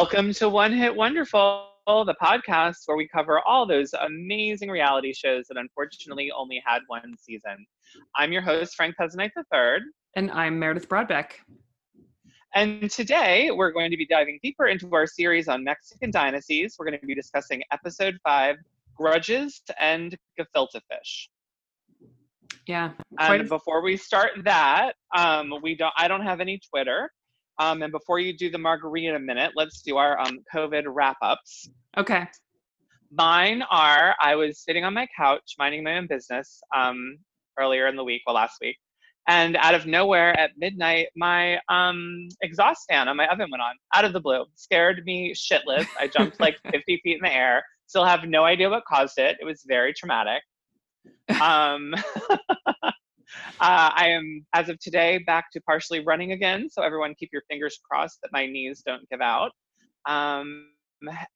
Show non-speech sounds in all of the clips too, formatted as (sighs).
Welcome to One Hit Wonderful, the podcast where we cover all those amazing reality shows that unfortunately only had one season. I'm your host, Frank Pezzanite III. And I'm Meredith Broadbeck. And today we're going to be diving deeper into our series on Mexican dynasties. We're going to be discussing episode five, Grudges and Gefilte Fish. Yeah. And before we start that, um, we don't. I don't have any Twitter. Um, and before you do the margarita minute, let's do our um, COVID wrap ups. Okay. Mine are I was sitting on my couch minding my own business um, earlier in the week, well, last week. And out of nowhere at midnight, my um, exhaust fan on my oven went on out of the blue. Scared me shitless. I jumped like (laughs) 50 feet in the air. Still have no idea what caused it. It was very traumatic. Um, (laughs) uh, I am, as of today, back to partially running again. So everyone keep your fingers crossed that my knees don't give out. Um,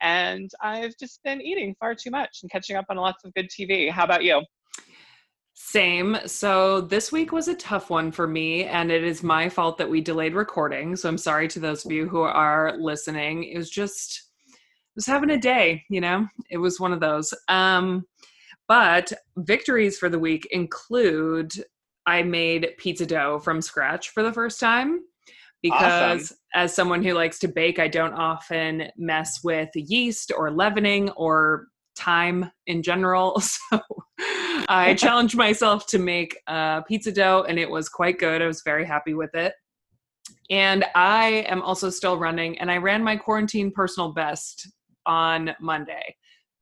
and I've just been eating far too much and catching up on lots of good TV. How about you? Same. So this week was a tough one for me, and it is my fault that we delayed recording. So I'm sorry to those of you who are listening. It was just, was having a day, you know, it was one of those. Um, but victories for the week include I made pizza dough from scratch for the first time because awesome. as someone who likes to bake, I don't often mess with yeast or leavening or time in general. (laughs) So I challenged myself to make uh, pizza dough and it was quite good. I was very happy with it. And I am also still running and I ran my quarantine personal best on Monday.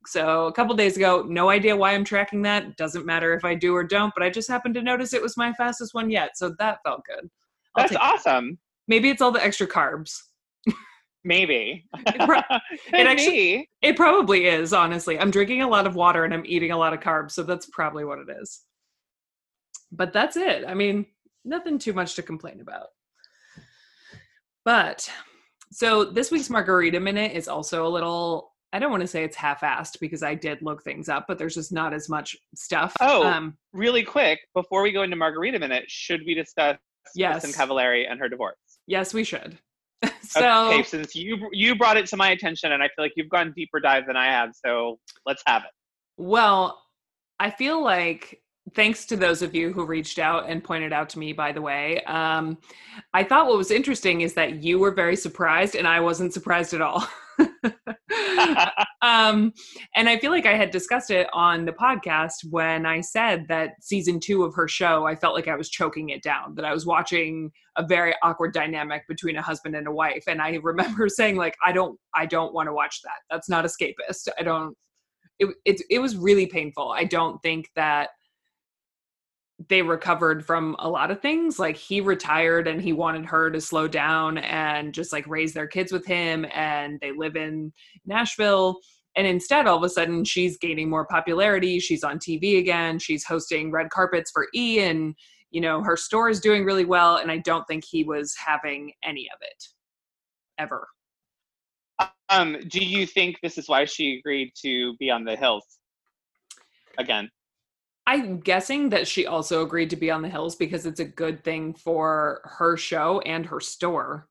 So a couple days ago, no idea why I'm tracking that. Doesn't matter if I do or don't, but I just happened to notice it was my fastest one yet. So that felt good. I'll That's awesome. Maybe it's all the extra carbs. Maybe. it, pro- (laughs) it actually it probably is, honestly. I'm drinking a lot of water and I'm eating a lot of carbs, so that's probably what it is. But that's it. I mean, nothing too much to complain about. But so this week's margarita minute is also a little I don't want to say it's half-assed because I did look things up, but there's just not as much stuff. Oh, um, really quick before we go into Margarita Minute, should we discuss yes. Kristin Cavallari and her divorce? Yes, we should. (laughs) so, okay, since you you brought it to my attention, and I feel like you've gone deeper dive than I have, so let's have it. Well, I feel like thanks to those of you who reached out and pointed out to me by the way um, i thought what was interesting is that you were very surprised and i wasn't surprised at all (laughs) (laughs) um, and I feel like I had discussed it on the podcast when I said that season two of her show, I felt like I was choking it down, that I was watching a very awkward dynamic between a husband and a wife. And I (laughs) remember saying, like, I don't, I don't want to watch that. That's not escapist. I don't, it, it, it was really painful. I don't think that they recovered from a lot of things. Like he retired and he wanted her to slow down and just like raise their kids with him. And they live in Nashville. And instead, all of a sudden, she's gaining more popularity. She's on TV again. She's hosting red carpets for E, and you know her store is doing really well. And I don't think he was having any of it ever. Um, do you think this is why she agreed to be on the hills again? I'm guessing that she also agreed to be on the hills because it's a good thing for her show and her store.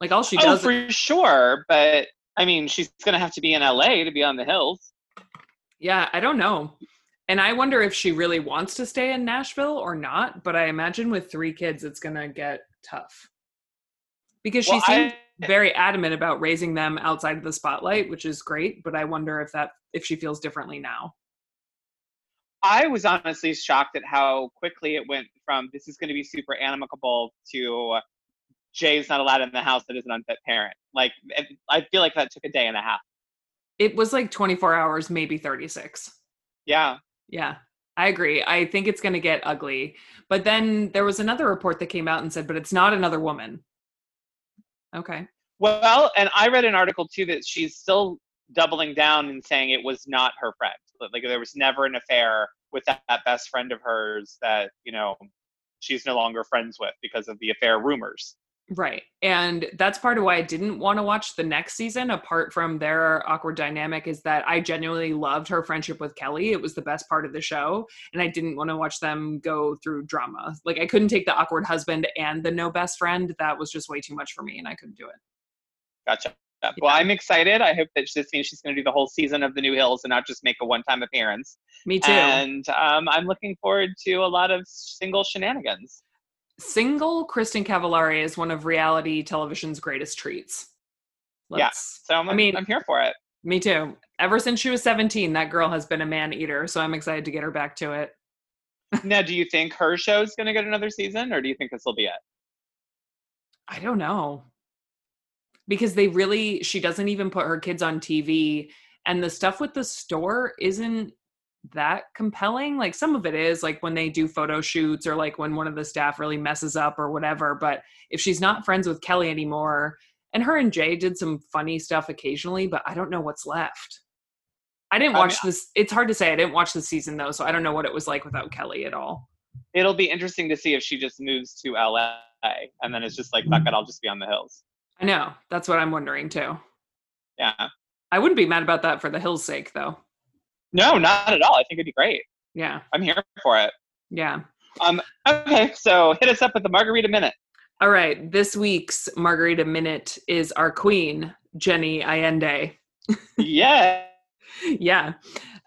Like all she oh, does. Oh, for sure, but I mean, she's gonna have to be in LA to be on the hills. Yeah, I don't know. And I wonder if she really wants to stay in Nashville or not. But I imagine with three kids, it's gonna get tough because she well, seemed I, very adamant about raising them outside of the spotlight, which is great. But I wonder if that if she feels differently now. I was honestly shocked at how quickly it went from this is going to be super amicable to Jay's not allowed in the house that is an unfit parent. Like, I feel like that took a day and a half. It was like 24 hours, maybe 36. Yeah. Yeah. I agree. I think it's going to get ugly. But then there was another report that came out and said, but it's not another woman. Okay. Well, and I read an article too that she's still doubling down and saying it was not her friend. Like there was never an affair with that, that best friend of hers that, you know, she's no longer friends with because of the affair rumors. Right. And that's part of why I didn't want to watch the next season, apart from their awkward dynamic, is that I genuinely loved her friendship with Kelly. It was the best part of the show. And I didn't want to watch them go through drama. Like, I couldn't take the awkward husband and the no best friend. That was just way too much for me, and I couldn't do it. Gotcha. Well, I'm excited. I hope that this means she's going to do the whole season of The New Hills and not just make a one-time appearance. Me too. And um, I'm looking forward to a lot of single shenanigans. Single Kristin Cavallari is one of reality television's greatest treats. Let's, yeah. So I'm, I mean, I'm here for it. Me too. Ever since she was 17, that girl has been a man eater. So I'm excited to get her back to it. (laughs) now, do you think her show is going to get another season, or do you think this will be it? I don't know. Because they really, she doesn't even put her kids on TV. And the stuff with the store isn't that compelling. Like some of it is, like when they do photo shoots or like when one of the staff really messes up or whatever. But if she's not friends with Kelly anymore, and her and Jay did some funny stuff occasionally, but I don't know what's left. I didn't watch I mean, this. It's hard to say. I didn't watch the season though, so I don't know what it was like without Kelly at all. It'll be interesting to see if she just moves to LA and then it's just like, fuck mm-hmm. it, I'll just be on the hills. I know. That's what I'm wondering too. Yeah. I wouldn't be mad about that for the hills' sake though. No, not at all. I think it'd be great. Yeah. I'm here for it. Yeah. Um, okay, so hit us up with the margarita minute. All right. This week's margarita minute is our queen, Jenny Allende. (laughs) yeah. yeah.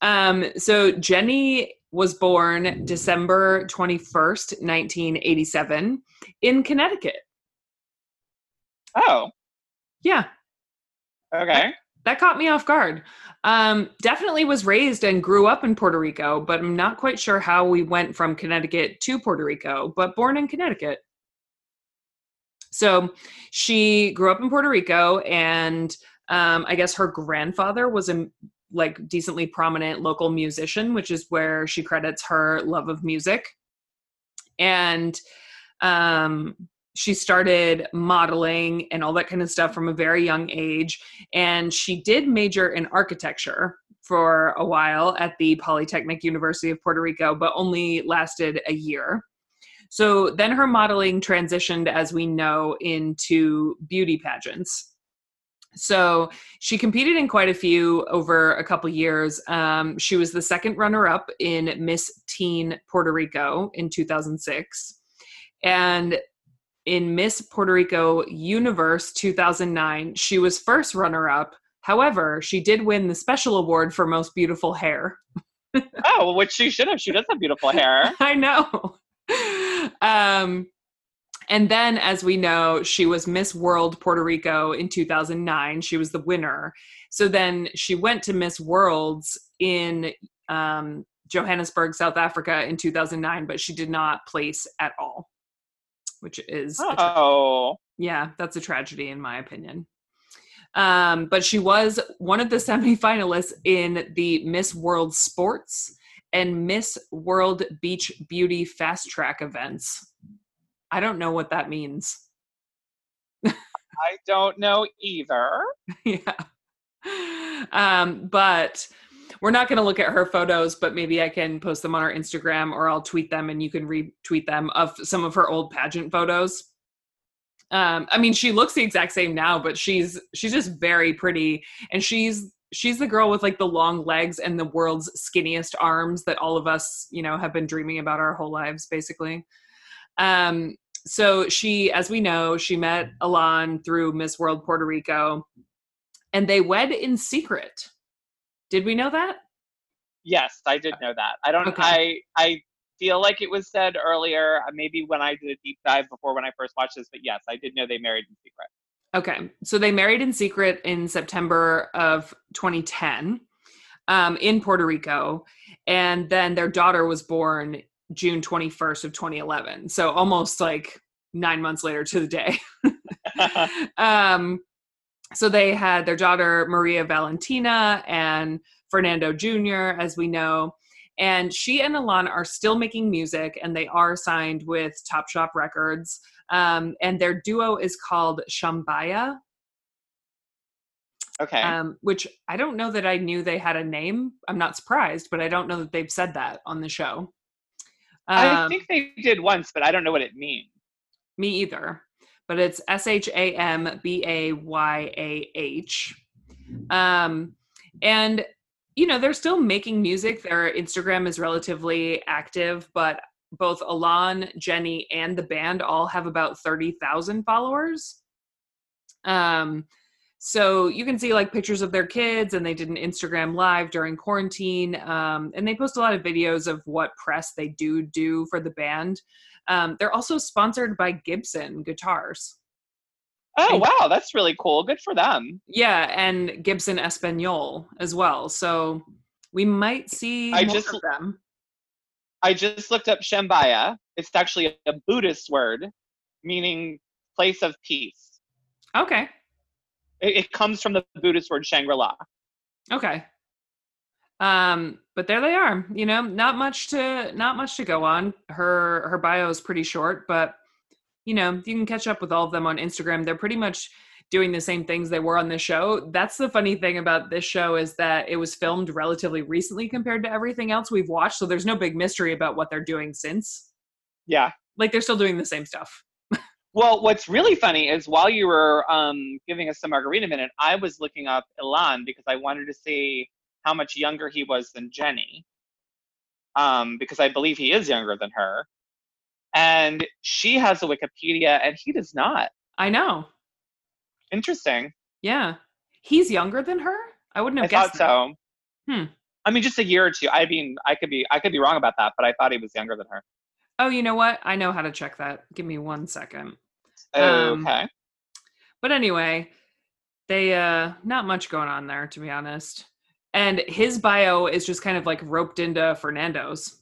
Um, so Jenny was born December 21st, 1987, in Connecticut. Oh. Yeah. Okay. That caught me off guard. Um, definitely was raised and grew up in Puerto Rico, but I'm not quite sure how we went from Connecticut to Puerto Rico, but born in Connecticut. So she grew up in Puerto Rico, and um, I guess her grandfather was a like decently prominent local musician, which is where she credits her love of music. And um, she started modeling and all that kind of stuff from a very young age. And she did major in architecture for a while at the Polytechnic University of Puerto Rico, but only lasted a year. So then her modeling transitioned, as we know, into beauty pageants. So she competed in quite a few over a couple years. Um, she was the second runner up in Miss Teen Puerto Rico in 2006. And in Miss Puerto Rico Universe 2009, she was first runner up. However, she did win the special award for most beautiful hair. (laughs) oh, which she should have. She does have beautiful hair. (laughs) I know. Um, and then, as we know, she was Miss World Puerto Rico in 2009. She was the winner. So then she went to Miss Worlds in um, Johannesburg, South Africa in 2009, but she did not place at all, which is. Oh. yeah, that's a tragedy in my opinion. Um, but she was one of the (laughs) semifinalists in the Miss World Sports and Miss World Beach Beauty Fast Track events. I don't know what that means. I don't know either. (laughs) yeah. Um, but we're not going to look at her photos, but maybe I can post them on our Instagram or I'll tweet them and you can retweet them of some of her old pageant photos. Um, I mean, she looks the exact same now, but she's she's just very pretty, and she's she's the girl with like the long legs and the world's skinniest arms that all of us, you know, have been dreaming about our whole lives, basically. Um, so she, as we know, she met Alon through Miss World Puerto Rico, and they wed in secret. Did we know that? Yes, I did know that. I don't. Okay. I I feel like it was said earlier, uh, maybe when I did a deep dive before when I first watched this, but yes, I did know they married in secret. Okay, so they married in secret in September of 2010 um, in Puerto Rico, and then their daughter was born June 21st of 2011. So almost like nine months later to the day. (laughs) (laughs) um, so they had their daughter Maria Valentina and Fernando Jr., as we know. And she and Alan are still making music and they are signed with Top Shop Records. Um, and their duo is called Shambaya. Okay. Um, which I don't know that I knew they had a name. I'm not surprised, but I don't know that they've said that on the show. Um, I think they did once, but I don't know what it means. Me either. But it's S H A M B A Y A H. Um, and you know they're still making music. Their Instagram is relatively active, but both Alan, Jenny, and the band all have about thirty thousand followers. Um, So you can see like pictures of their kids, and they did an Instagram live during quarantine. Um, and they post a lot of videos of what press they do do for the band. Um, they're also sponsored by Gibson guitars. Oh wow, that's really cool. Good for them. Yeah, and Gibson Espanol as well. So we might see I more just- of them. I just looked up Shambaya. It's actually a Buddhist word meaning place of peace. Okay. It, it comes from the Buddhist word Shangri-La. Okay. Um, but there they are. You know, not much to not much to go on. Her her bio is pretty short, but you know, you can catch up with all of them on Instagram. They're pretty much doing the same things they were on the show. That's the funny thing about this show is that it was filmed relatively recently compared to everything else we've watched, so there's no big mystery about what they're doing since. Yeah. Like they're still doing the same stuff. (laughs) Well, what's really funny is while you were um, giving us the margarita minute, I was looking up Ilan because I wanted to see how much younger he was than Jenny, um, because I believe he is younger than her. And she has a Wikipedia, and he does not. I know. Interesting. Yeah. He's younger than her? I wouldn't I have thought guessed. that. so. Hmm. I mean, just a year or two. I mean, I could be, I could be wrong about that, but I thought he was younger than her. Oh, you know what? I know how to check that. Give me one second. Um, Okay. But anyway, they uh not much going on there to be honest. And his bio is just kind of like roped into Fernando's.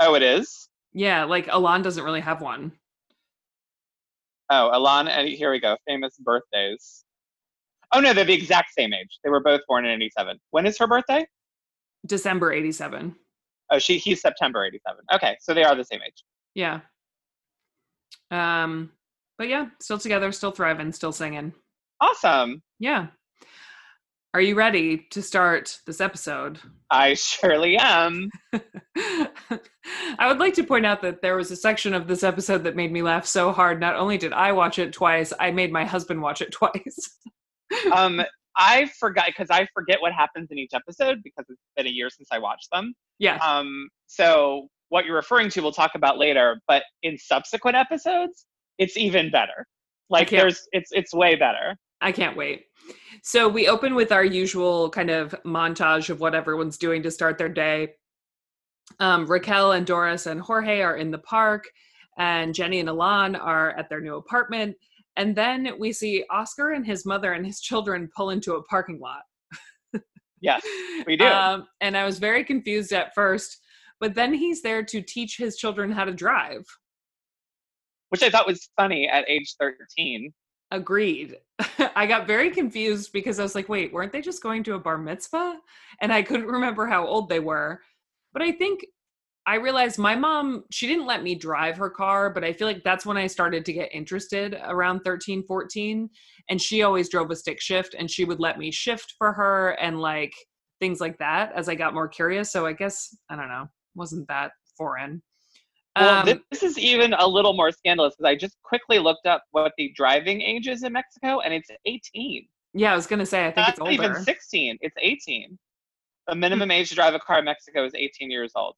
oh, it is. Yeah, like Alon doesn't really have one. Oh, Alon, and here we go. Famous birthdays. Oh no, they're the exact same age. They were both born in '87. When is her birthday? December 87. Oh, she he's September '87. Okay, so they are the same age. Yeah. Um but yeah, still together, still thriving, still singing. Awesome. Yeah. Are you ready to start this episode? I surely am. (laughs) I would like to point out that there was a section of this episode that made me laugh so hard. Not only did I watch it twice, I made my husband watch it (laughs) twice. Um, I forgot because I forget what happens in each episode because it's been a year since I watched them. yeah. Um, so what you're referring to, we'll talk about later. But in subsequent episodes, it's even better. Like there's, it's it's way better. I can't wait. So we open with our usual kind of montage of what everyone's doing to start their day. Um, Raquel and Doris and Jorge are in the park, and Jenny and Alon are at their new apartment. And then we see Oscar and his mother and his children pull into a parking lot. Yes, (laughs) we do. Um, and I was very confused at first, but then he's there to teach his children how to drive. Which I thought was funny at age 13. Agreed. (laughs) I got very confused because I was like, wait, weren't they just going to a bar mitzvah? And I couldn't (laughs) remember how old they were. But I think I realized my mom, she didn't let me drive her car, but I feel like that's when I started to get interested around 13, 14. And she always drove a stick shift and she would let me shift for her and like things like that as I got more curious. So I guess, I don't know, wasn't that foreign. Well, Um, this, is even a little more scandalous because I just quickly looked up what the driving age is in Mexico, and it's 18. yeah, I was going to say, I think Not it's older. Hmm. even 16. It's 18. The minimum age to drive a car in Mexico is 18 years old.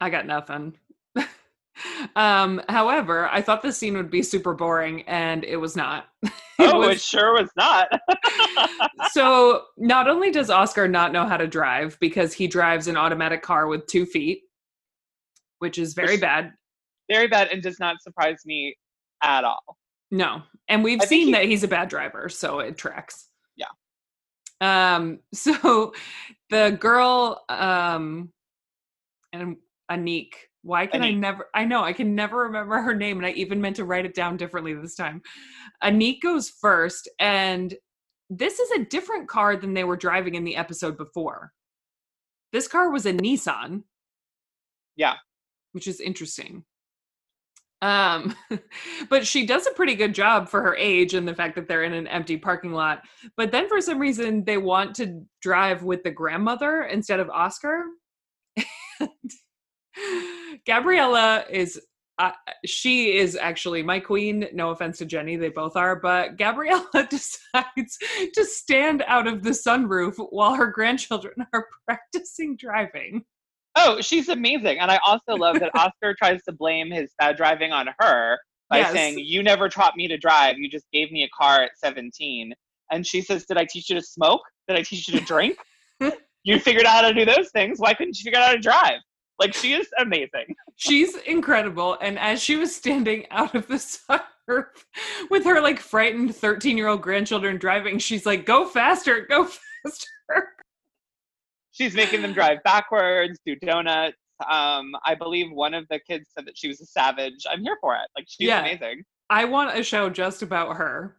I got nothing. (laughs) um, however, I thought this scene would be super boring, and it was not. (laughs) It oh, was- it sure was not. (laughs) so not only does Oscar not know how to drive because he drives an automatic car with two feet, which is very Which- bad. Very bad and does not surprise me at all. No, and we've I seen he- that he's a bad driver, so it tracks. Yeah. Um. (laughs) So the girl, um, and Anik. Why can I never? I know I can never remember her name, and I even meant to write it down differently this time. Anik goes first, and this is a different car than they were driving in the episode before. This car was a Nissan. Yeah. Which is interesting. Um, (laughs) but she does a pretty good job for her age and the fact that they're in an empty parking lot. But then for some reason they want to drive with the grandmother instead of Oscar. (laughs) Gabriella is uh, she is actually my queen. No offense to Jenny, they both are, but Gabriella (laughs) decides to stand out of the sunroof while her grandchildren are practicing driving. Oh, she's amazing. And I also (laughs) love that Oscar tries to blame his bad driving on her by Yes. saying, You never taught me to drive. You just gave me a car at 17. And she says, Did I teach you to smoke? Did I teach you to drink? (laughs) you figured out how to do those things. Why couldn't you figure out how to drive? Like, she is amazing. She's incredible. And as she was standing out of the sunroof (laughs) with her like frightened 13 year old grandchildren driving, she's like, go faster, go faster. She's making them drive backwards, do donuts. Um, I believe one of the kids said that she was a savage. I'm here for it. Like, she's Yeah. amazing. I want a show just about her.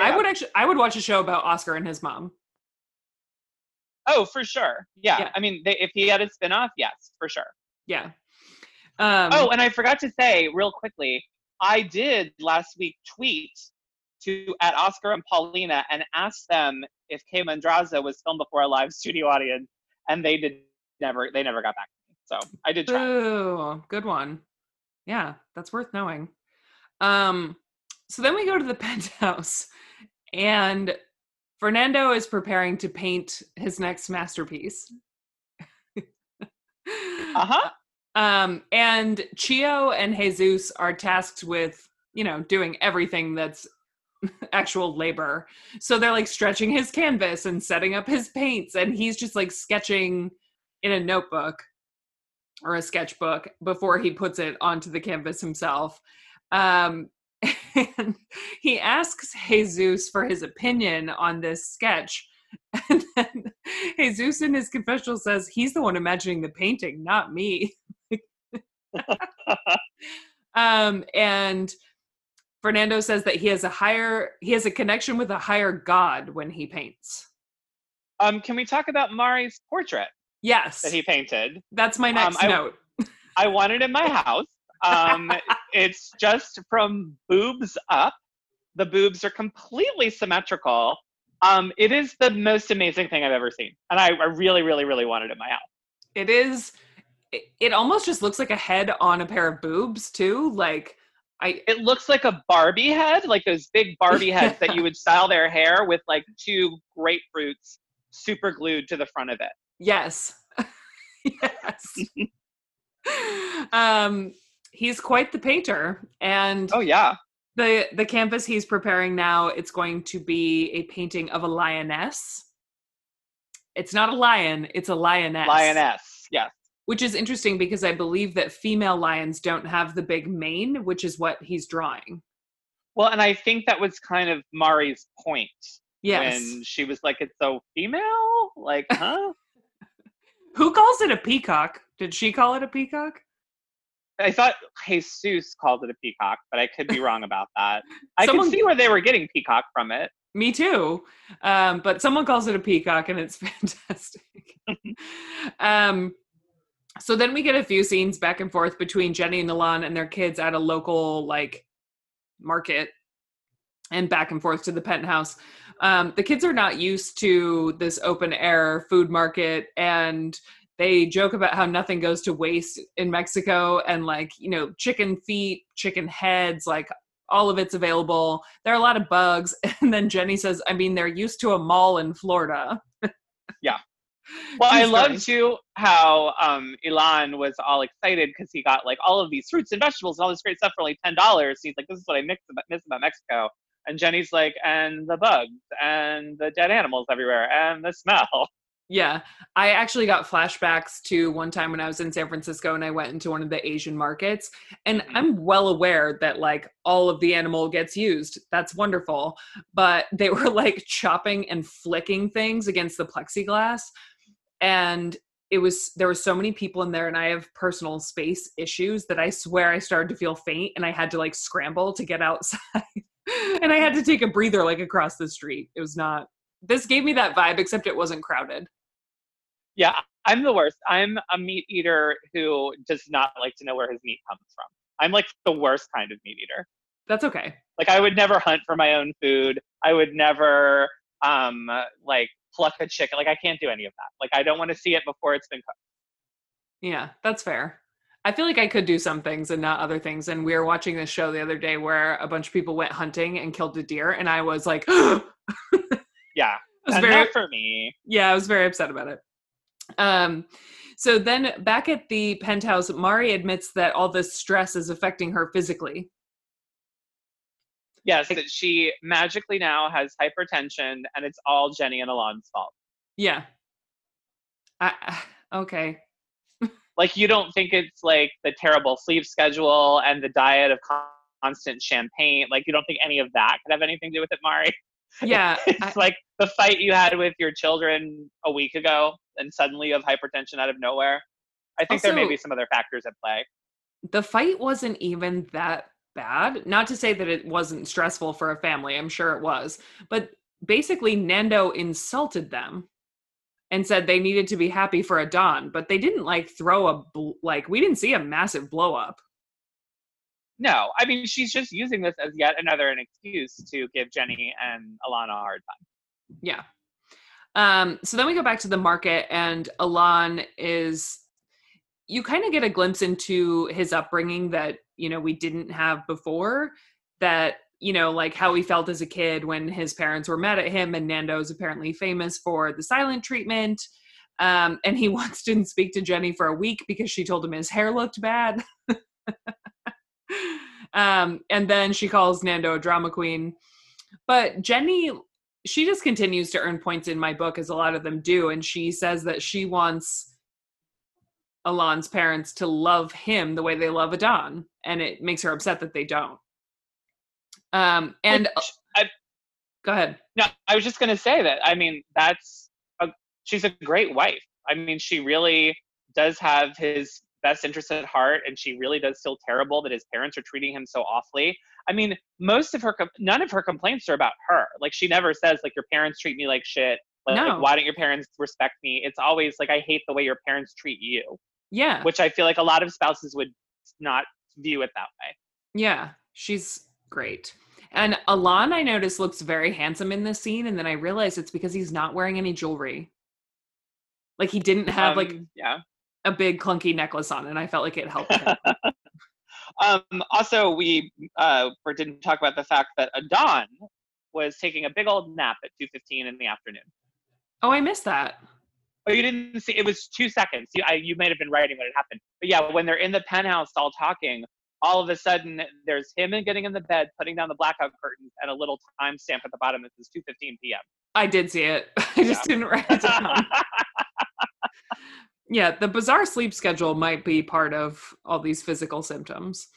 I would actually I would watch a show about Oscar and his mom. Oh, for sure. Yeah. Yeah. I mean, they, if he had a spinoff, yes, for sure. Yeah. Um Oh, and I forgot to say real quickly, I did last week tweet to at Oscar and Paulina and asked them if Kay Mandraza was filmed before a live studio audience, and they did never they never got back to me. So I did try. Ooh, good one. Yeah, that's worth knowing. Um, so then we go to the (laughs) penthouse, and Fernando is preparing to paint his next masterpiece. Uh-huh. (laughs) Um, and Chio and Jesus are tasked with, you know, doing everything that's (laughs) actual labor. So they're like stretching his canvas and setting up his paints, and he's just like sketching in a notebook or a sketchbook before he puts it onto the canvas himself. Um, (laughs) and he asks Jesus for his opinion on this sketch. (laughs) And then Jesus in his confessional says he's the one imagining the painting, not me. um, and Fernando says that he has a higher he has a connection with a higher god when he paints. Um, can we talk about Mari's portrait Yes, that he painted? that's my next I- note. I want it in my house. Um, (laughs) it's just from boobs up. The boobs are completely symmetrical. Um, it is the most amazing thing I've ever seen, and I, I really, really, really want it in my house. It is. It, it almost just looks like a head on a pair of boobs too. Like I It looks like a Barbie head, like those big Barbie (laughs) heads that you would style their hair with, like two grapefruits super glued to the front of it. yes, (laughs) yes. um, he's quite the painter, and Oh yeah, the the canvas he's preparing now it's going to be a painting of a lioness. It's not a lion; it's a lioness. lioness. Yes. Which is interesting because I believe that female lions don't have the big mane, which is what he's drawing. Well, and I think that was kind of Mari's point Yes. when she was like, "It's so female." Like, (laughs) huh? Who calls it a peacock? Did she call it a peacock? I thought Jesus called it a peacock, but I could be (laughs) wrong about that. I Someone- could see where they were getting peacock from it. Me too. Um, but someone calls it a peacock and it's (laughs) fantastic. um, so then we get a few scenes back and forth between Jenny and Milan and their kids at a local like market and back and forth to the penthouse. Um, the kids are not used to this open air food market and they joke about how nothing goes to waste in Mexico and like, you know, chicken feet, chicken heads, like all of it's available. There are a lot of bugs. (laughs) And then Jenny says, I mean, they're used to a mall in Florida. Yeah. Well, I True love too how um, Ilan was all excited because he got like all of these fruits and vegetables and all this great stuff for like ten dollars. He's like, "This is what I miss about, miss about Mexico." And Jenny's like, "And the bugs and the dead animals everywhere and the smell." Yeah. I actually got flashbacks to one time when I was in San Francisco and I went into one of the Asian markets. And Mhm. I'm well aware that like all of the animal gets used. That's wonderful. But they (laughs) were like chopping and flicking things against the plexiglass. And it was there were so many people in there and I have personal space issues that I swear I started to feel faint and I had to like scramble to get outside. (laughs) and I had to take a breather like across the street. It was not this gave me that vibe except it wasn't crowded. Yeah, I'm the worst. I'm a meat eater who does not like to know where his meat comes from. I'm like the worst kind of meat eater. That's okay. Like I would never hunt for my own food. I would never um like pluck a chicken. Like I can't do any of that. Like I don't want to see it before it's been cooked. Yeah, that's fair. I feel like I could do some things and not other things. And we were watching this show the other day where a bunch of people went hunting and killed a deer, and I was like, (gasps) Yeah. was very for me. yeah, I was very upset about it. Um, so then back at the penthouse, Mari admits that all this stress is affecting her physically. Yes, that she magically now has hypertension and it's all Jenny and Alon's fault. Yeah. I, (sighs) okay. like you don't think it's like the terrible sleep schedule and the diet of constant champagne. Like you don't think any of that could have anything to do with it, Mari. Yeah. (laughs) it's I, like the fight you had with your children a week ago and suddenly you have hypertension out of nowhere. I think there may be some other factors at play. the fight wasn't even that bad. Not to say that it wasn't stressful for a family, I'm sure it was. But basically, Nando insulted them and said they needed to be happy for a Don, but they didn't like throw a, bl- like, we didn't see a massive blow up. No, I mean she's just using this as yet another an excuse to give Jenny and Alana a hard time. Yeah. Um, so then we go back to the market, and Alon is. You kind of get a glimpse into his upbringing that you know we didn't have before. That you know, like how he felt as a kid when his parents were mad at him, and Nando's apparently famous for the silent treatment. Um, and he (laughs) once didn't speak to Jenny for a week because she told him his hair looked bad. (laughs) um, and then she calls Nando a drama queen. But Jenny she just continues to earn points in my book as a lot of them do and she says that she wants alon's parents to love him the way they love adon and it makes her upset that they don't um and Which I- go ahead No, I was just going to say that. I mean, that's a, she's a great wife. I mean, she really does have his best interest at heart, and she really does feel terrible that his parents are treating him so awfully. I mean, most of her, none of her complaints are about her. Like, she never says like your parents treat me like shit. Like, No. why don't your parents respect me? It's always like I hate the way your parents treat you, yeah which I feel like a lot of spouses would not view it that way. yeah she's great and alon i noticed looks very handsome in this scene and then i realized it's because he's not wearing any jewelry like he didn't have like Um, yeah. a big clunky necklace on and i felt like it helped him (laughs) um, also, we uh, or didn't talk about the fact that Adon was taking a big old nap at 2:15 in the afternoon. oh i missed that Oh, you didn't see? It was two seconds. You, I, you might have been writing when it happened. But yeah, when they're in the penthouse all talking, all of a sudden there's him and getting in the bed, putting down the blackout curtains, and a little timestamp at the bottom that says 2:15 p.m. I did see it. (laughs) I just didn't write it down. (laughs) yeah, the bizarre sleep schedule might be part of all these physical symptoms.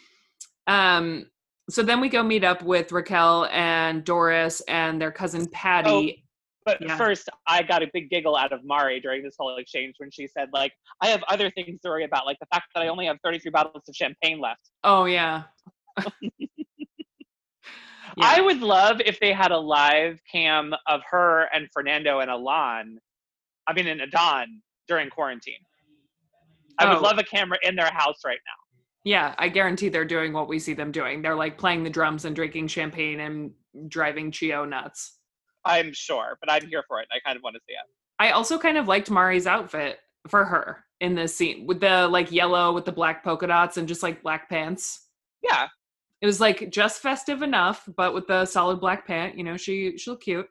Um, so then we go meet up with Raquel and Doris and their cousin Patty. But Yeah. first, I got a big giggle out of Mari during this whole exchange when she said, like, I have other things to worry about, like the fact that I only have 33 bottles of champagne left. Oh, (laughs) yeah. I would love if they had a live cam of her and Fernando and Alon, I mean, and Adon during quarantine. I would Oh. love a camera in their house right now. yeah, I guarantee they're doing what we see them doing. They're like playing the drums and drinking champagne and driving Chio nuts. I'm sure, but I'm here for it. I kind of want to see it. I also kind of liked Mari's outfit for her in this scene with the like yellow with the black polka dots and just like black pants. Yeah, It was like just festive enough, but with the solid black pant, you know, she she looked cute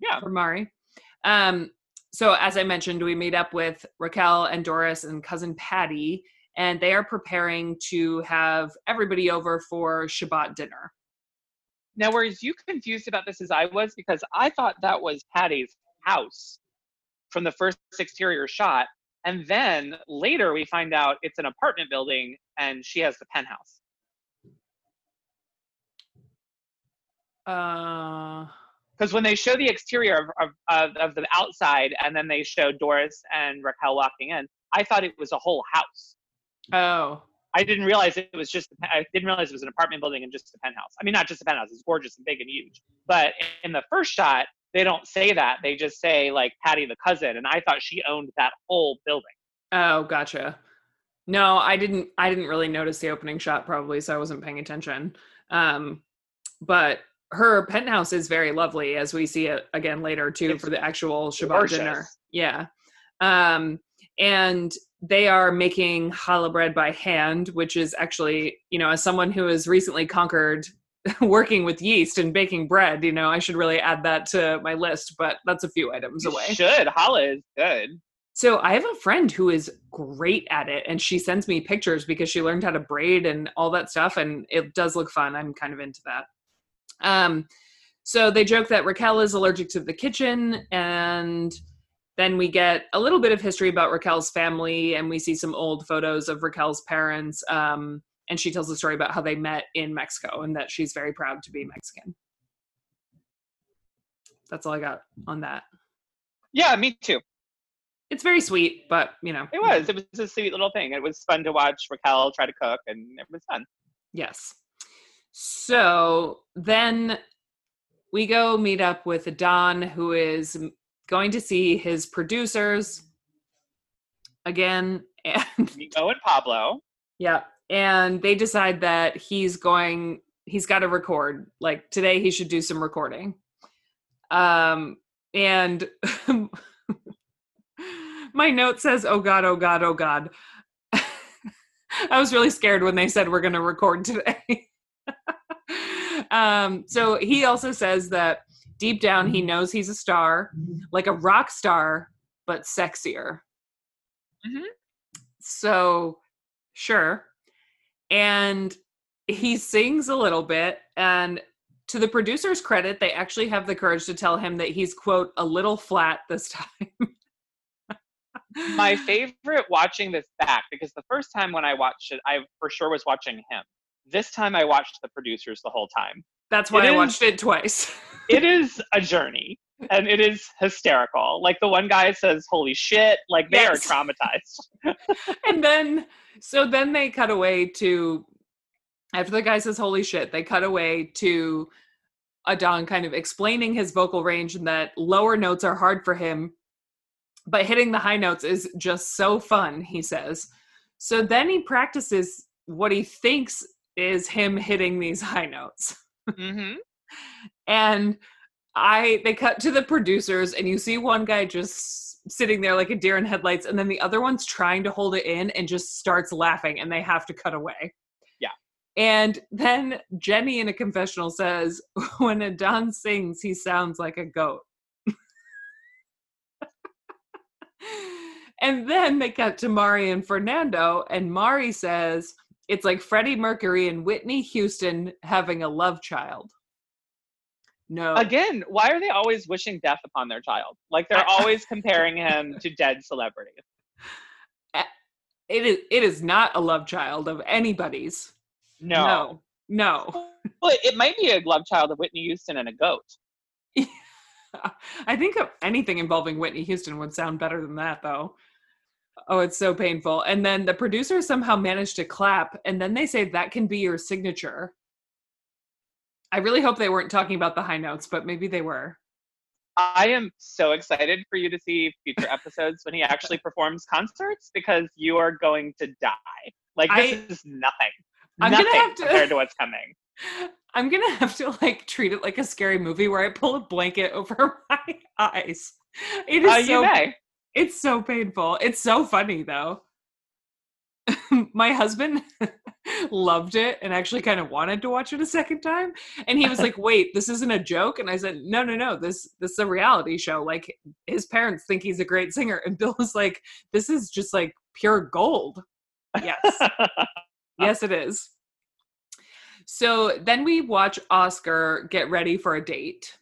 yeah. for Mari. Um, so as I mentioned, we meet up with Raquel and Doris and cousin Patty, and they are preparing to have everybody over for Shabbat dinner. Now, were as you confused about this as I was? Because I thought that was Patty's house from the first exterior shot. And then later we find out it's an apartment building and she has the penthouse. Uh, Because when they show the exterior of, of, of, of the outside and then they show Doris and Raquel walking in, I thought it was a whole house. oh, I didn't realize it was just, I didn't realize it was an apartment building and just a penthouse. I mean, not just a penthouse, it's gorgeous and big and huge. But in the first shot, they don't say that. They just say, like, Patty the cousin. And I thought she owned that whole building. oh, gotcha. No, I didn't. I didn't really notice the opening shot, probably, so I wasn't paying attention. Um, but her penthouse is very lovely, as we see it again later too It's for the actual Shabbat gorgeous. dinner. Yeah, um, and they are making challah bread by hand, which is actually, you know, as someone who has recently conquered (laughs) working with yeast and baking bread, you know, I should really add that to my list. But that's a few items You away. should. Challah is good. So I have a friend who is great at it and she sends me pictures because she learned how to braid and all that stuff and it does look fun. I'm kind of into that. Um, so they joke that Raquel is allergic to the kitchen, and then we get a little bit of history about Raquel's family, and we see some old photos of Raquel's parents. Um, and she tells a story about how they met in Mexico and that she's very proud to be Mexican. That's all I got on that. Yeah, me too. It's very sweet, but you know. It was. It was a sweet little thing. It was fun to watch Raquel try to cook, and it was fun. Yes. So then we go meet up with Don, who is going to see his producers again. (laughs) And Nico and Pablo. yeah, and they decide that he's going. He's got to record. Like today, he should do some recording. Um, and (laughs) my note says, "Oh God, oh God, oh God." (laughs) I was really scared when they said we're going to record today. um, so he also says that deep down he knows he's a star, like a rock star, but sexier. Mhm. So, sure. And he sings a little bit, and to the producer's credit, they actually have the courage to tell him that he's, quote, a little flat this (laughs) time. My (laughs) favorite watching this back because the first time when I watched it, I for sure was watching him. This time I watched the producers the whole time. That's why It I is- watched it twice. (laughs) It is a journey and it is hysterical. Like the one guy says, Holy shit, like they Yes. are traumatized. (laughs) and then so then they cut away to after the guy says holy shit they cut away to adon kind of explaining his vocal range and that lower notes are hard for him but hitting the high notes is just so fun he says so then he practices what he thinks is him hitting these high notes hmm (laughs) and i they cut to the producers and you see one guy just sitting there like a deer in headlights and then the other one's trying to hold it in and just starts laughing and they have to cut away. Yeah. and then jenny in a confessional says (laughs) when adon sings he sounds like a goat. (laughs) And then they cut to mari and fernando and mari says it's like freddie mercury and whitney houston having a love child no Again, why are they always wishing death upon their child? Like they're always (laughs) comparing him to dead celebrities. it is it is not a love child of anybody's No. no no Well, it might be a love child of Whitney Houston and a goat. (laughs) i think anything involving whitney houston would sound better than that though oh it's so painful and then the producers somehow managed to clap and then they say that can be your signature i really hope they weren't talking about the high notes but maybe they were I am so excited for you to see future episodes when he (laughs) actually performs concerts because you are going to die. Like this I- is nothing. I'm gonna have to- compared to what's coming. (laughs) i'm gonna have to like treat it like a scary movie where i pull a blanket over (laughs) my eyes it is Uh, you so may. It's so painful. It's so funny though. (laughs) My husband (laughs) loved it and actually kind of wanted to watch it a second time. And he was like, (laughs) "Wait, this isn't a joke?" And I said, "No, no, no. This this is a reality show. Like his parents think he's a great singer." And Bill was like, "This is just like pure gold." Yes. yes, it is. So then we watch Oscar get ready for a date.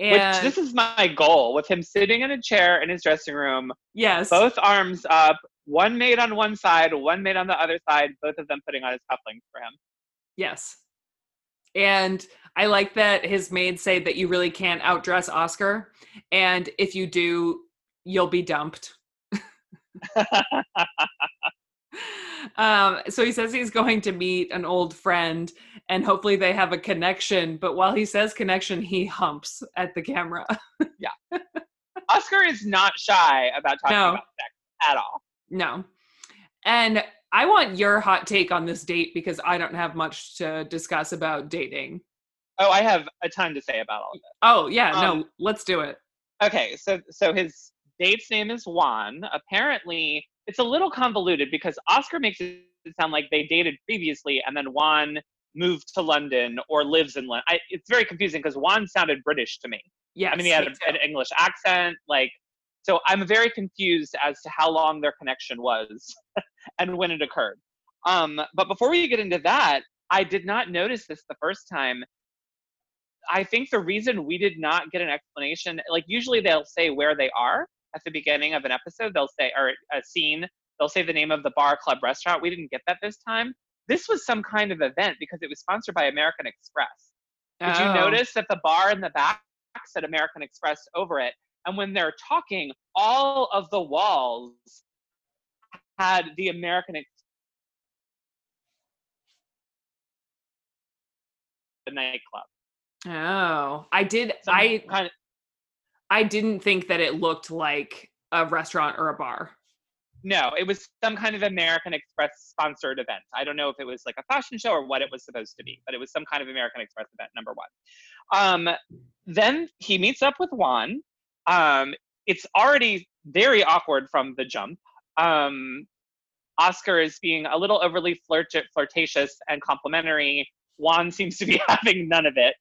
Which this is my goal with him sitting in a chair in his dressing room, yes. both arms up, one made on one side, one made on the other side, both of them putting on his cufflinks for him. Yes. And I like that his maids say that you really can't outdress Oscar. And if you do, you'll be dumped. (laughs) (laughs) um, so he says he's going to meet an old friend and hopefully they have a connection. But while he says connection, he humps at the camera. (laughs) Yeah. Oscar is not shy about talking No. about sex at all. no. And I want your hot take on this date because I don't have much to discuss about dating. Oh, I have a ton to say about all of it. Oh, yeah, no, Um, let's do it. Okay, so so his date's name is Juan. Apparently, it's a little convoluted because Oscar makes it sound like they dated previously and then Juan moved to London or lives in London. I, it's very confusing because Juan sounded British to me. Yeah, I mean, he had a- an English accent. Like, so I'm very confused as to how long their connection was (laughs) and when it occurred. Um, but before we get into that, I did not notice this the first time. I think the reason we did not get an explanation, like usually they'll say where they are at the beginning of an episode. They'll say, or a scene, they'll say the name of the bar, club, restaurant. We didn't get that this time. This was some kind of event because it was sponsored by American Express. Did you Oh. notice that the bar in the back said American Express over it? And when they're talking, all of the walls had the American Express the nightclub. Oh, I did. Some I kind of, I didn't think that it looked like a restaurant or a bar. no, it was some kind of American Express sponsored event. I don't know if it was like a fashion show or what it was supposed to be, but it was some kind of American Express event. Number one. Um, then he meets up with Juan. Um, it's already very awkward from the jump. Um, Oscar is being a little overly flirt- flirtatious and complimentary. Juan seems to be (laughs) having none of it.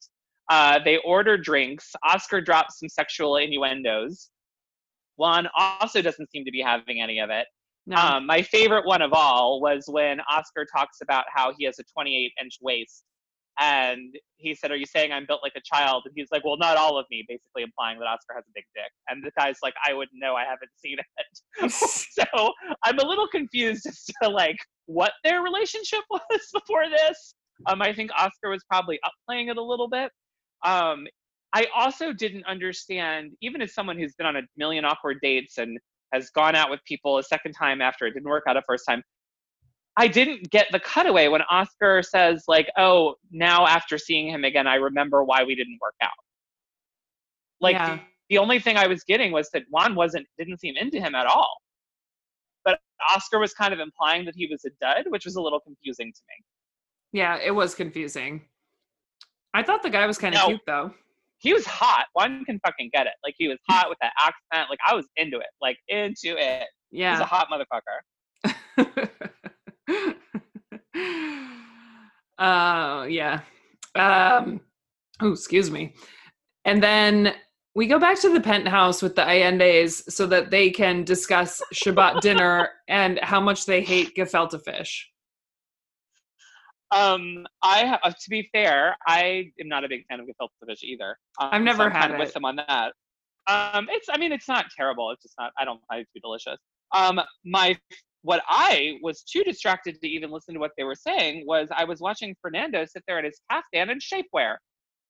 Uh, they order drinks. Oscar drops some sexual innuendos. Juan also doesn't seem to be having any of it. No. Um, my favorite one of all was when Oscar talks about how he has a 28 inch waist. And he said, Are you saying I'm built like a child? And he's like, Well, not all of me, basically implying that Oscar has a big dick. And the guy's like, I wouldn't know. I haven't seen it. (laughs) so I'm a little confused as to like what their relationship (laughs) was before this. Um, I think Oscar was probably upplaying it a little bit. Um, I also didn't understand, even as someone who's been on a million awkward dates and has gone out with people a second time after it didn't work out a first time. I didn't get the cutaway when Oscar says, like, oh, now after seeing him again, I remember why we didn't work out. Like Yeah. the, the only thing I was getting was that Juan wasn't didn't seem into him at all. But Oscar was kind of implying that he was a dud, which was a little confusing to me. yeah, it was confusing. I thought the guy was kind of No. cute though. He was hot. Juan can fucking get it. Like he was hot with that accent. Like I was into it. Like into it. Yeah. He's a hot motherfucker. (laughs) uh yeah. Um oh, excuse me. And then we go back to the penthouse with the Allende's so that they can discuss Shabbat dinner (laughs) and how much they hate gefilte fish. Um, I uh, to be fair, I am not a big fan of gefilte fish either. Um, I've never so had of with them on that. Um, it's I mean it's not terrible. It's just not. I don't find it too delicious. Um, my what I was too distracted to even listen to what they were saying was I was watching Fernando sit there in his caftan and shapewear.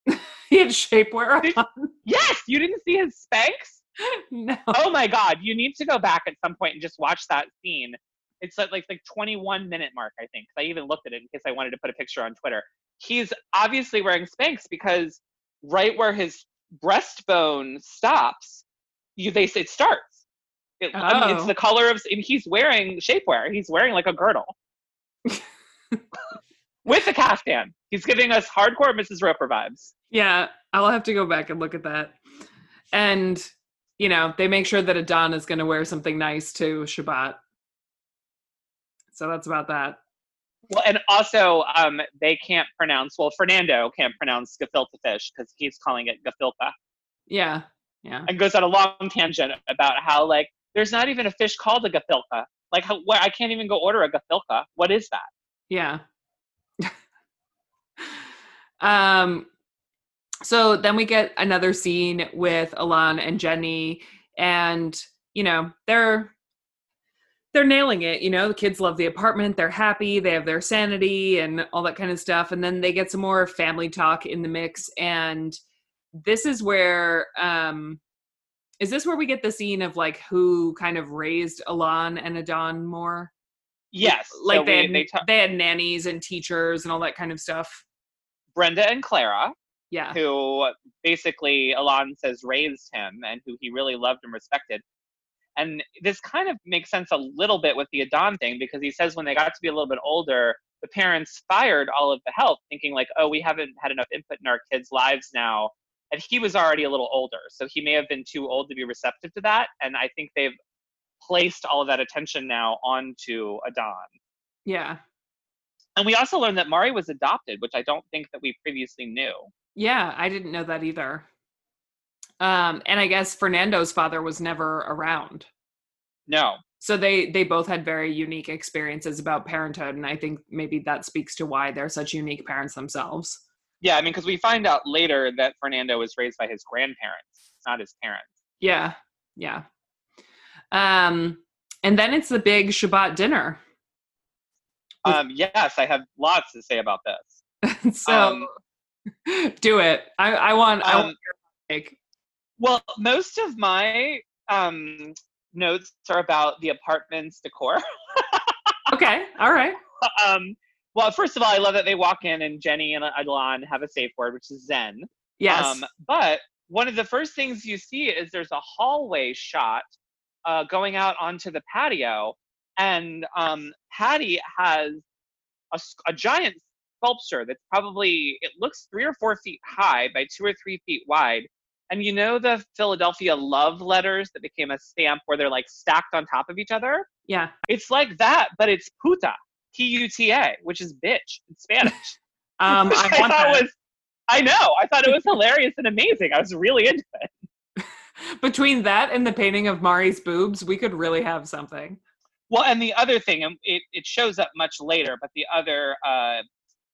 (laughs) He had shapewear on. (laughs) Yes, you didn't see his Spanx. no. oh my god you need to go back at some point and just watch that scene it's at like like 21 minute mark i think. i even looked at it in case i wanted to put a picture on twitter he's obviously wearing spanx because right where his breastbone stops you they say it starts it, I mean, it's Oh. the color of and he's wearing shapewear he's wearing like a girdle (laughs) with a caftan he's giving us hardcore mrs roper vibes Yeah, I'll have to go back and look at that. And you know, they make sure that Adon is going to wear something nice to Shabbat. So that's about that. Well, and also, um, they can't pronounce. Well, Fernando can't pronounce gefilte fish because he's calling it gefilka, Yeah, yeah, and goes on a long tangent about how like there's not even a fish called a gefilka. Like, how, where I can't even go order a gefilka. What is that? yeah. (laughs) um, so then we get another scene with Alan and Jenny, and you know they're they're nailing it. You know, the kids love the apartment. They're happy. They have their sanity and all that kind of stuff. And then they get some more family talk in the mix. And this is where, um, is this where we get the scene of like who kind of raised Alan and Adon more? Yes, Like so they, we- had, they ta- they had nannies and teachers and all that kind of stuff. Brenda and Clara, Yeah. who basically Alon says raised him and who he really loved and respected. And this kind of makes sense a little bit with the Adon thing because he says when they got to be a little bit older, the parents fired all of the help, thinking like, oh, we haven't had enough input in our kids' lives now. And he was already a little older, so he may have been too old to be receptive to that. And I think they've placed all of that attention now onto Adon. Yeah. And we also learned that Mari was adopted, which I don't think that we previously knew. Yeah. I didn't know that either. Um, and I guess Fernando's father was never around. No, so they they both had very unique experiences about parenthood and i think maybe that speaks to why they're such unique parents themselves Yeah, I mean, because we find out later that Fernando was raised by his grandparents, not his parents. Yeah, yeah. Um, and then it's the big Shabbat dinner. Um, yes, I have lots to say about this. (laughs) so Um, (laughs) do it. I, I want. I Um, want your take. Well, most of my um, notes are about the apartment's decor. (laughs) Okay. All right. um, well, first of all, I love that they walk in and Jenny and Adlan have a safe word, which is Zen. Yes. Um, but one of the first things you see is there's a hallway shot uh, going out onto the patio, and um, Patty has a giant sculpture that's probably it looks three or four feet high by two or three feet wide. And you know the Philadelphia love letters that became a stamp where they're like stacked on top of each other? yeah. It's like that, but it's puta, P-U-T-A, which is bitch in Spanish. (laughs) Um, (laughs) Which I thought was, I know. I thought it was hilarious and amazing. I was really into it. (laughs) Between that and the painting of Mari's boobs, we could really have something. Well, and the other thing, and it, it shows up much later, but the other uh,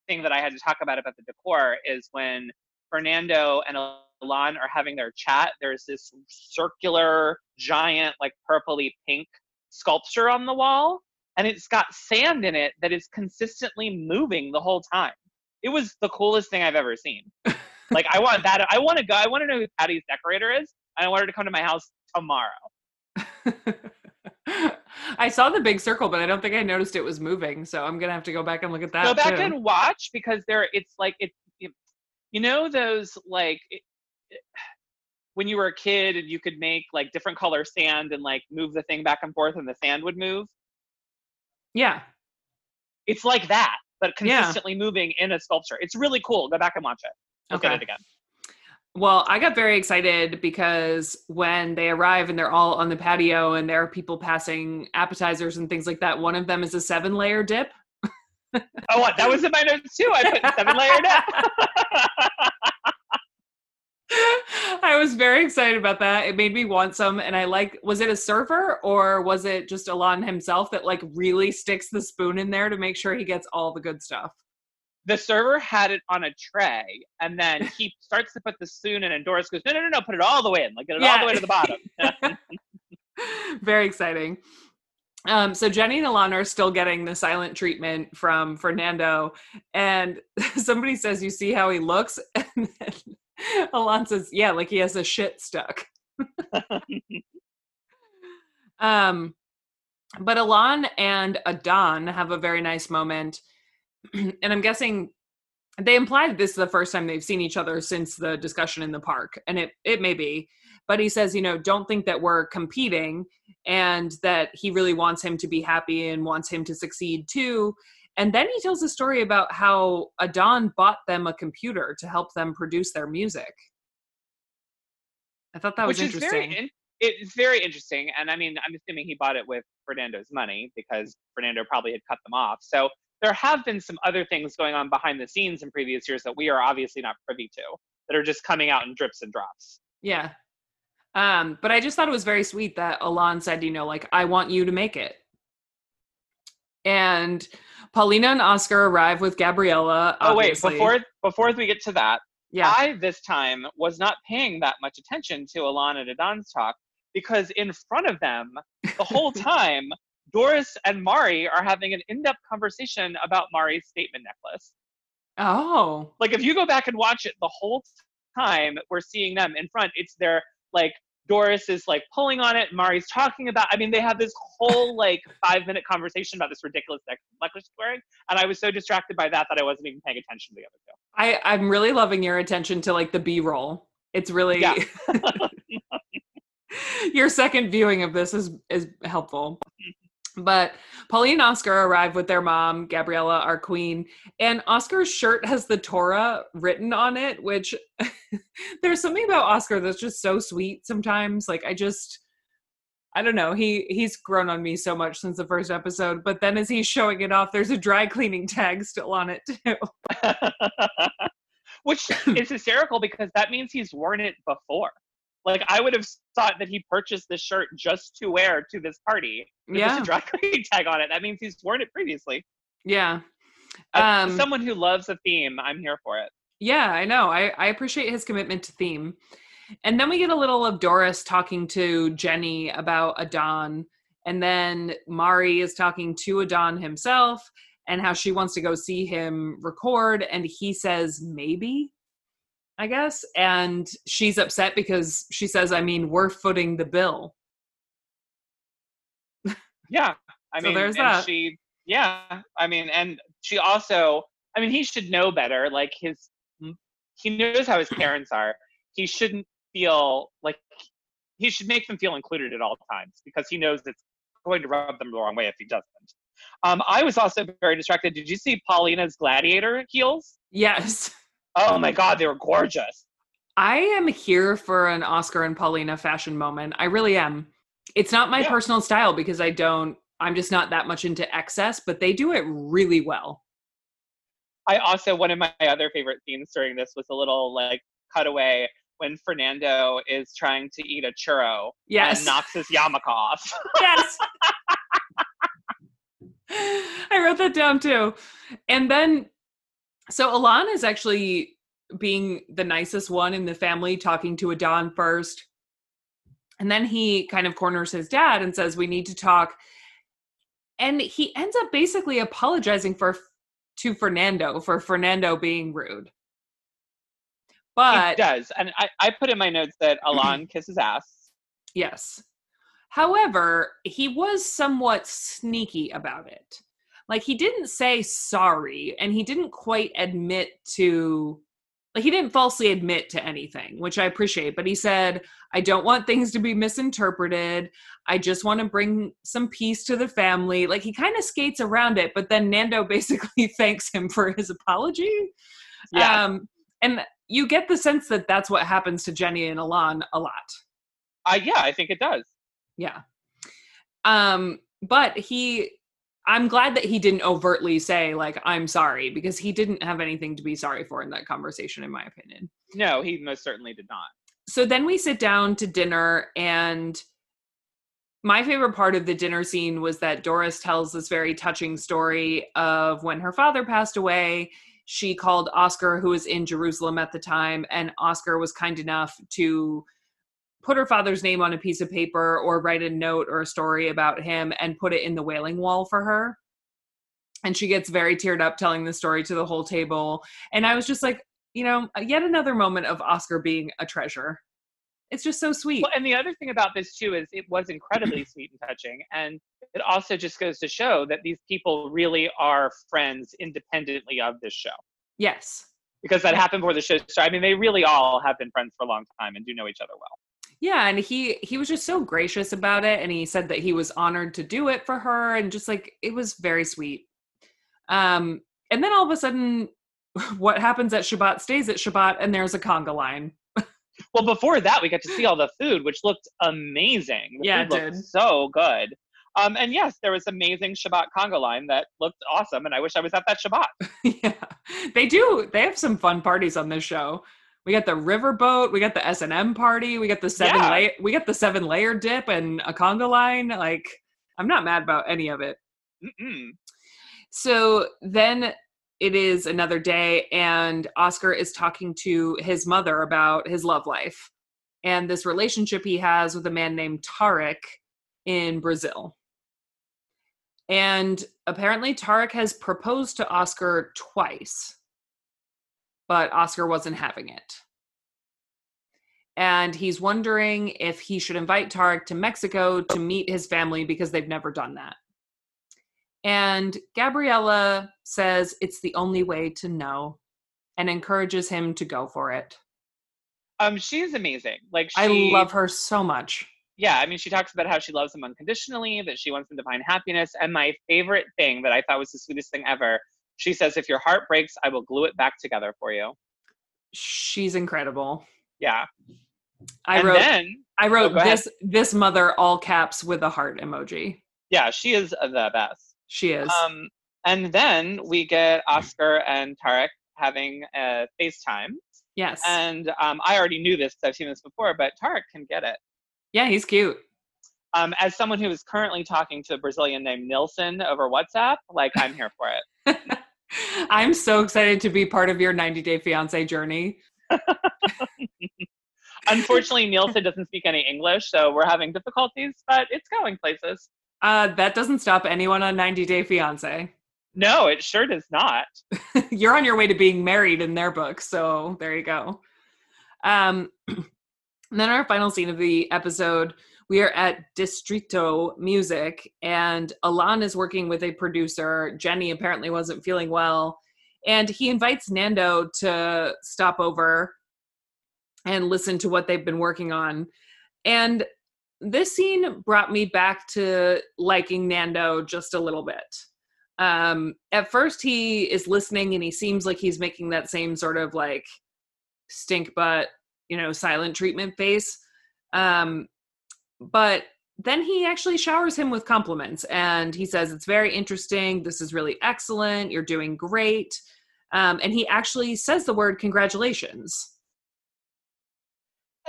thing that I had to talk about about the decor is when Fernando and Alon are having their chat, there's this circular, giant, like purpley pink sculpture on the wall, and it's got sand in it that is consistently moving the whole time. It was the coolest thing I've ever seen. (laughs) like, I want that. I want to go. I want to know who Patty's decorator is, and I want her to come to my house tomorrow. (laughs) I saw the big circle, but I don't think I noticed it was moving. So I'm gonna have to go back and look at that. go back too. and watch because there it's like it you- know those like when you were a kid and you could make like different color sand and like move the thing back and forth and the sand would move yeah. it's like that but Yeah. consistently moving in a sculpture it's really cool go back and watch it look Okay. at it again Well, I got very excited because when they arrive and they're all on the patio and there are people passing appetizers and things like that, one of them is a seven layer dip. oh what that was in my notes too i put seven layer dip (laughs) I was very excited about that. It made me want some. And I like, was it a server or was it just Alon himself that like really sticks the spoon in there to make sure he gets all the good stuff? the server had it on a tray and then he starts to put the spoon in and doris goes no no no no put it all the way in like get it all the way to the bottom (laughs) (laughs) very exciting. Um, so Jenny and Alana are still getting the silent treatment from Fernando, and (laughs) somebody says, "You see how he looks," and then (laughs) Alon says, "Yeah, like he has a shit stuck." (laughs) (laughs) um, but Alon and Adon have a very nice moment, (clears throat) and I'm guessing they imply that this is the first time they've seen each other since the discussion in the park, and it it may be. But he says, you know, don't think that we're competing, and that he really wants him to be happy and wants him to succeed too. And then he tells a story about how Adon bought them a computer to help them produce their music. I thought that was which is interesting. very in, it's very interesting and i mean i'm assuming he bought it with fernando's money because fernando probably had cut them off so there have been some other things going on behind the scenes in previous years that we are obviously not privy to that are just coming out in drips and drops Yeah. Um, but I just thought it was very sweet that Alon said, you know, like, I want you to make it. And Paulina and Oscar arrive with Gabriella. oh wait before before we get to that yeah. i this time was not paying that much attention to alana and adon's talk because in front of them the whole (laughs) time doris and mari are having an in-depth conversation about mari's statement necklace oh. like if you go back and watch it the whole time we're seeing them in front it's their like doris is like pulling on it mari's talking about i mean they have this whole like (laughs) five minute conversation about this ridiculous neck- necklace she's wearing and i was so distracted by that that i wasn't even paying attention to the other two I, I'm really loving your attention to like the B roll. It's really Yeah. (laughs) your second viewing of this is is helpful. Mm-hmm. But Paulina and Oscar arrive with their mom, Gabriella, our queen, and Oscar's shirt has the Torah written on it, which (laughs) there's something about Oscar that's just so sweet sometimes. Like I just I don't know. He he's grown on me so much since the first episode, but then as he's showing it off, there's a dry cleaning tag still on it too. (laughs) which is hysterical because that means he's worn it before like i would have thought that he purchased this shirt just to wear to this party There's Yeah. a dry cleaning tag on it that means he's worn it previously Yeah. As Um, someone who loves a theme i'm here for it Yeah, I know. I, I appreciate his commitment to theme. And then we get a little of Doris talking to Jenny about Adon. And then Mari is talking to Adon himself and how she wants to go see him record. And he says, maybe, I guess. And she's upset because she says, I mean, we're footing the bill. Yeah. I (laughs) So mean, there's that. she, yeah. I mean, and she also, I mean, he should know better. Like his, he knows how his parents are. He shouldn't feel like he should make them feel included at all times because he knows it's going to rub them the wrong way if he doesn't. Um, I was also very distracted. Did you see Paulina's gladiator heels? Yes. Oh um, my God, they were gorgeous. I am here for an Oscar and Paulina fashion moment. I really am. It's not my Yeah. personal style because I don't, I'm just not that much into excess, but they do it really well. I also one of my other favorite scenes during this was a little like cutaway when Fernando is trying to eat a churro Yes. and knocks his yarmulke off. (laughs) yes. I wrote that down too. And then, so Alon is actually being the nicest one in the family, talking to Adon first. And then he kind of corners his dad and says, We need to talk. And he ends up basically apologizing for to Fernando for Fernando being rude. he But does, and I, I put in my notes that (clears throat) Alon kisses ass. Yes. However, he was somewhat sneaky about it. Like he didn't say sorry and he didn't quite admit to like he didn't falsely admit to anything, which I appreciate, but he said, "I don't want things to be misinterpreted. I just want to bring some peace to the family." Like he kind of skates around it, but then Nando (laughs) basically thanks him for his apology. Yeah, Um and you get the sense that that's what happens to Jenny and Alon a lot. uh, yeah, I think it does. Yeah. Um, but he I'm glad that he didn't overtly say like I'm sorry because he didn't have anything to be sorry for in that conversation in my opinion. No, he most certainly did not. So then we sit down to dinner and my favorite part of the dinner scene was that Doris tells this very touching story of when her father passed away. She called Oscar, who was in Jerusalem at the time, and Oscar was kind enough to put her father's name on a piece of paper or write a note or a story about him and put it in the wailing wall for her. And she gets very teared up telling the story to the whole table. And I was just like, you know, uh, yet another moment of Oscar being a treasure. It's just so sweet. Well, and the other thing about this too is it was incredibly (clears throat) sweet and touching, and it also just goes to show that these people really are friends independently of this show. Yes. Because that happened before the show started. I mean, they really all have been friends for a long time and do know each other well. Yeah, and he he was just so gracious about it and he said that he was honored to do it for her and just like it was very sweet. Um and then all of a sudden (laughs) what happens at Shabbat stays at Shabbat and there's a conga line. Well, before that, we got to see all the food, which looked amazing. The Yeah, it looked did. so good. Um, and yes, there was amazing Shabbat conga line that looked awesome, and I wish I was at that Shabbat. (laughs) yeah. They do they have some fun parties on this show. We got the riverboat, we got the S&M party, we got the seven Yeah. layer we got the seven layer dip and a conga line like I'm not mad about any of it. Mm-mm. So then it is another day, and Oscar is talking to his mother about his love life and this relationship he has with a man named Tarek in Brazil. And apparently, Tarek has proposed to Oscar twice, but Oscar wasn't having it. And he's wondering if he should invite Tarek to Mexico to meet his family because they've never done that. And Gabriella says it's the only way to know and encourages him to go for it. Um, she's amazing. Like she, I love her so much. Yeah, I mean, she talks about how she loves him unconditionally, that she wants him to find happiness. And my favorite thing that I thought was the sweetest thing ever, she says, "If your heart breaks, I will glue it back together for you." She's incredible. Yeah. I and wrote then, I wrote Oh, go ahead. this this mother all caps with a heart emoji. yeah, she is the best. She is. Um, and then we get Oscar and Tarek having a FaceTime. yes. And um, I already knew this 'cause I've seen this before, but Tarek can get it. yeah, he's cute. Um, as someone who is currently talking to a Brazilian named Nilson over WhatsApp, like I'm here for it. (laughs) I'm so excited to be part of your 90 Day Fiance journey. (laughs) Unfortunately, Nielsen doesn't speak any English, so we're having difficulties, but it's going places. Uh, that doesn't stop anyone on 90 Day Fiance. No, it sure does not. (laughs) You're on your way to being married in their book, so there you go. Um, (clears throat) then our final scene of the episode, we are at Distrito Music, and Alan is working with a producer. Jenny apparently wasn't feeling well, and he invites Nando to stop over and listen to what they've been working on. And this scene brought me back to liking Nando just a little bit. Um, at first, he is listening and he seems like he's making that same sort of like stink butt, you know, silent treatment face. Um, but then he actually showers him with compliments and he says, It's very interesting. This is really excellent. You're doing great. Um, and he actually says the word congratulations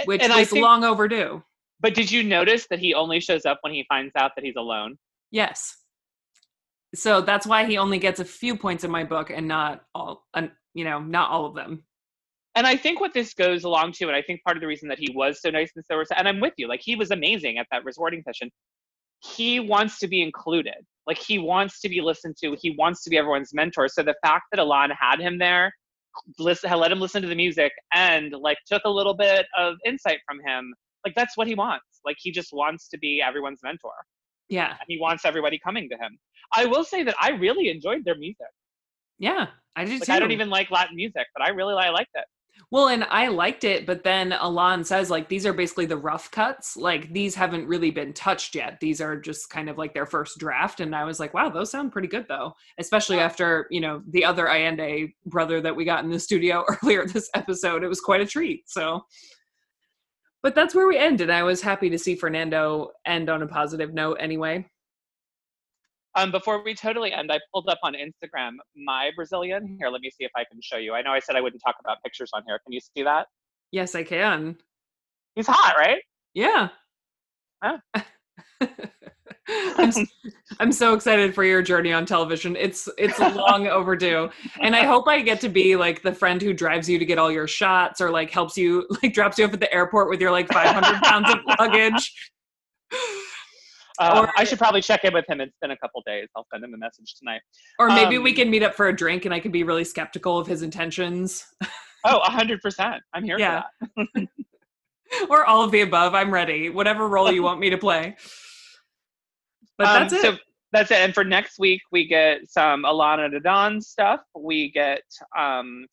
which and is think, long overdue. But did you notice that he only shows up when he finds out that he's alone? Yes. So that's why he only gets a few points in my book and not all, you know, not all of them. And I think what this goes along to, and I think part of the reason that he was so nice and so, and I'm with you, like he was amazing at that resorting session. He wants to be included. Like he wants to be listened to. He wants to be everyone's mentor. So the fact that Alon had him there listen let him listen to the music and like took a little bit of insight from him like that's what he wants like he just wants to be everyone's mentor yeah and he wants everybody coming to him i will say that i really enjoyed their music yeah i did like, too. i don't even like latin music but i really i liked it well, and I liked it, but then Alon says like these are basically the rough cuts. Like these haven't really been touched yet. These are just kind of like their first draft. And I was like, wow, those sound pretty good though. Especially after, you know, the other Allende brother that we got in the studio (laughs) earlier this episode. It was quite a treat. So but that's where we end, and I was happy to see Fernando end on a positive note anyway. Um, before we totally end, I pulled up on Instagram my Brazilian. Here, let me see if I can show you. I know I said I wouldn't talk about pictures on here. Can you see that? Yes, I can. He's hot, right? Yeah. Huh? (laughs) I'm, I'm so excited for your journey on television. It's it's long (laughs) overdue, and I hope I get to be like the friend who drives you to get all your shots, or like helps you, (laughs) like drops you off at the airport with your like 500 pounds of luggage. Uh, or, I should probably check in with him. It's been a couple days. I'll send him a message tonight. Or maybe um, we can meet up for a drink, and I can be really skeptical of his intentions. (laughs) oh, 100%. I'm here yeah. for that. (laughs) (laughs) or all of the above. I'm ready. Whatever role you want me to play. But um, that's it. So that's it. And for next week, we get some Alana Adon stuff. We get um,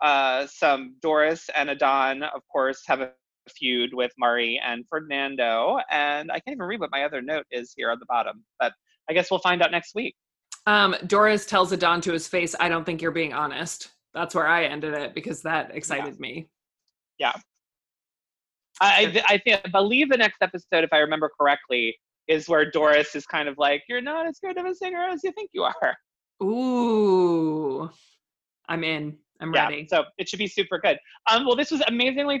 uh, some Doris and Adon, of course, have a feud with Mari and Fernando. And I can't even read what my other note is here on the bottom, but I guess we'll find out next week. Um, Doris tells Adon to his face, I don't think you're being honest. That's where I ended it because that excited yeah. me. Yeah. I, I, think, I believe the next episode, if I remember correctly, is where Doris is kind of like, You're not as good of a singer as you think you are. Ooh. I'm in. I'm yeah, ready. So it should be super good. Um, well, this was amazingly